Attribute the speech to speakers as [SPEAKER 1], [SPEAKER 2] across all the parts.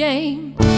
[SPEAKER 1] game.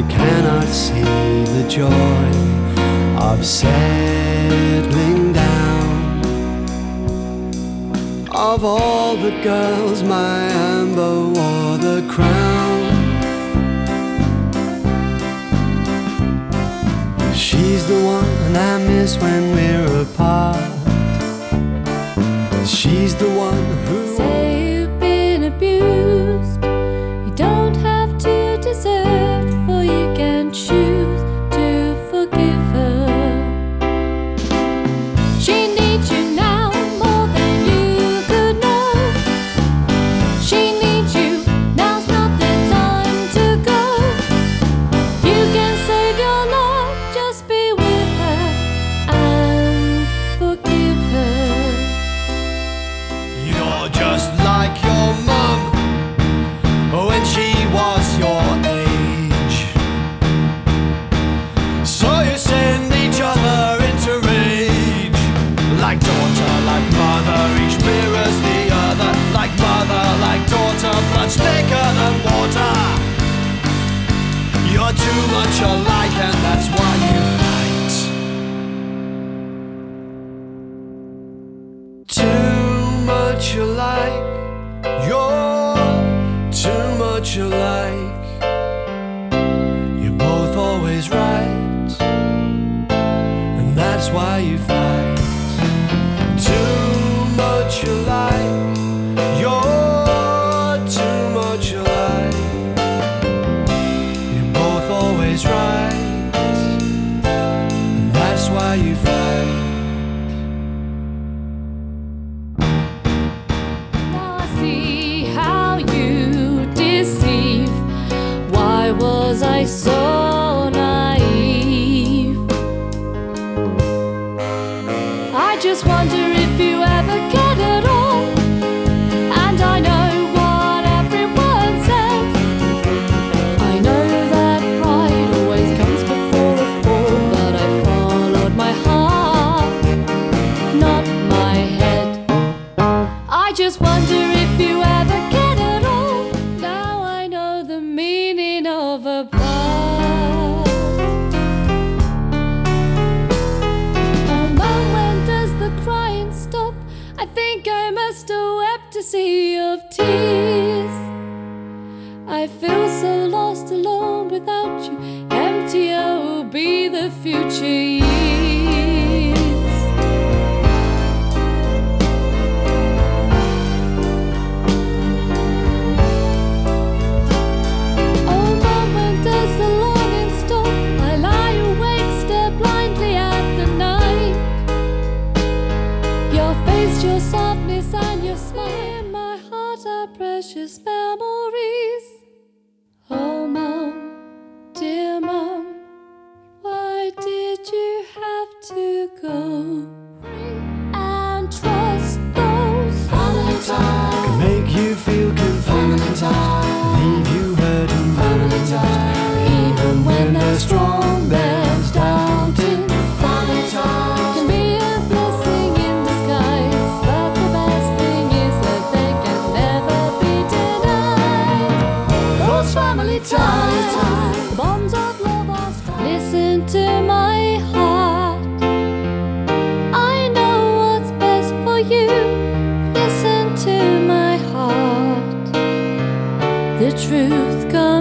[SPEAKER 1] I
[SPEAKER 2] cannot see the joy of settling down. Of all the girls, my Amber wore the crown. She's the one I miss when we're apart. She's the one who. sea of tears.
[SPEAKER 1] I feel so lost alone without you. Empty, will be the future. you listen to my heart, the truth comes.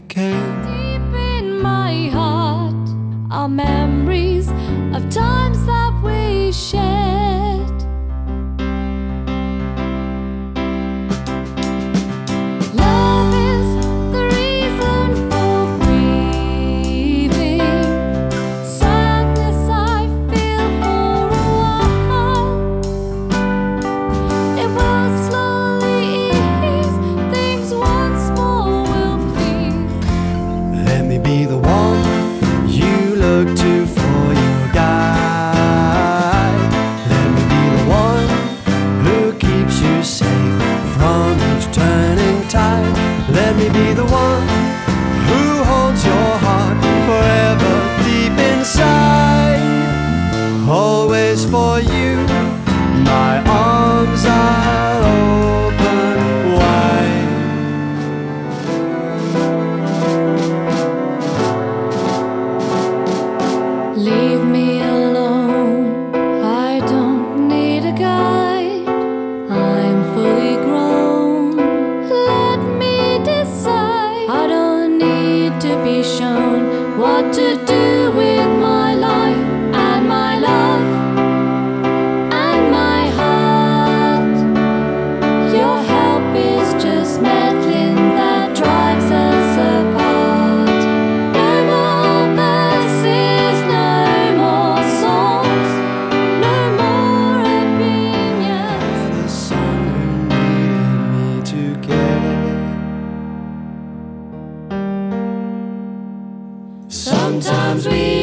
[SPEAKER 2] became.
[SPEAKER 1] Deep in my heart are memories of times that we shared.
[SPEAKER 2] to be
[SPEAKER 1] shown what
[SPEAKER 2] to do. Sometimes we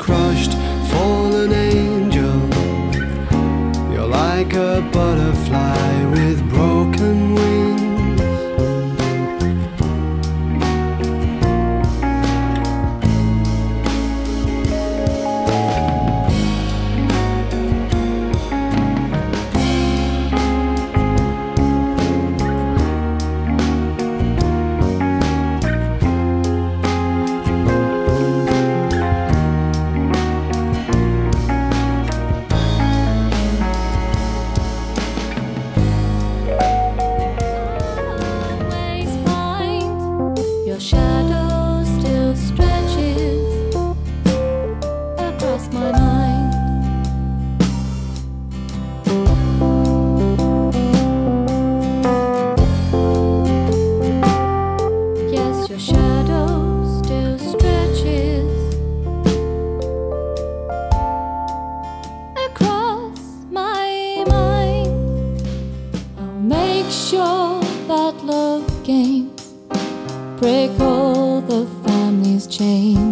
[SPEAKER 2] crushed, sure that love came, break all the family's chains.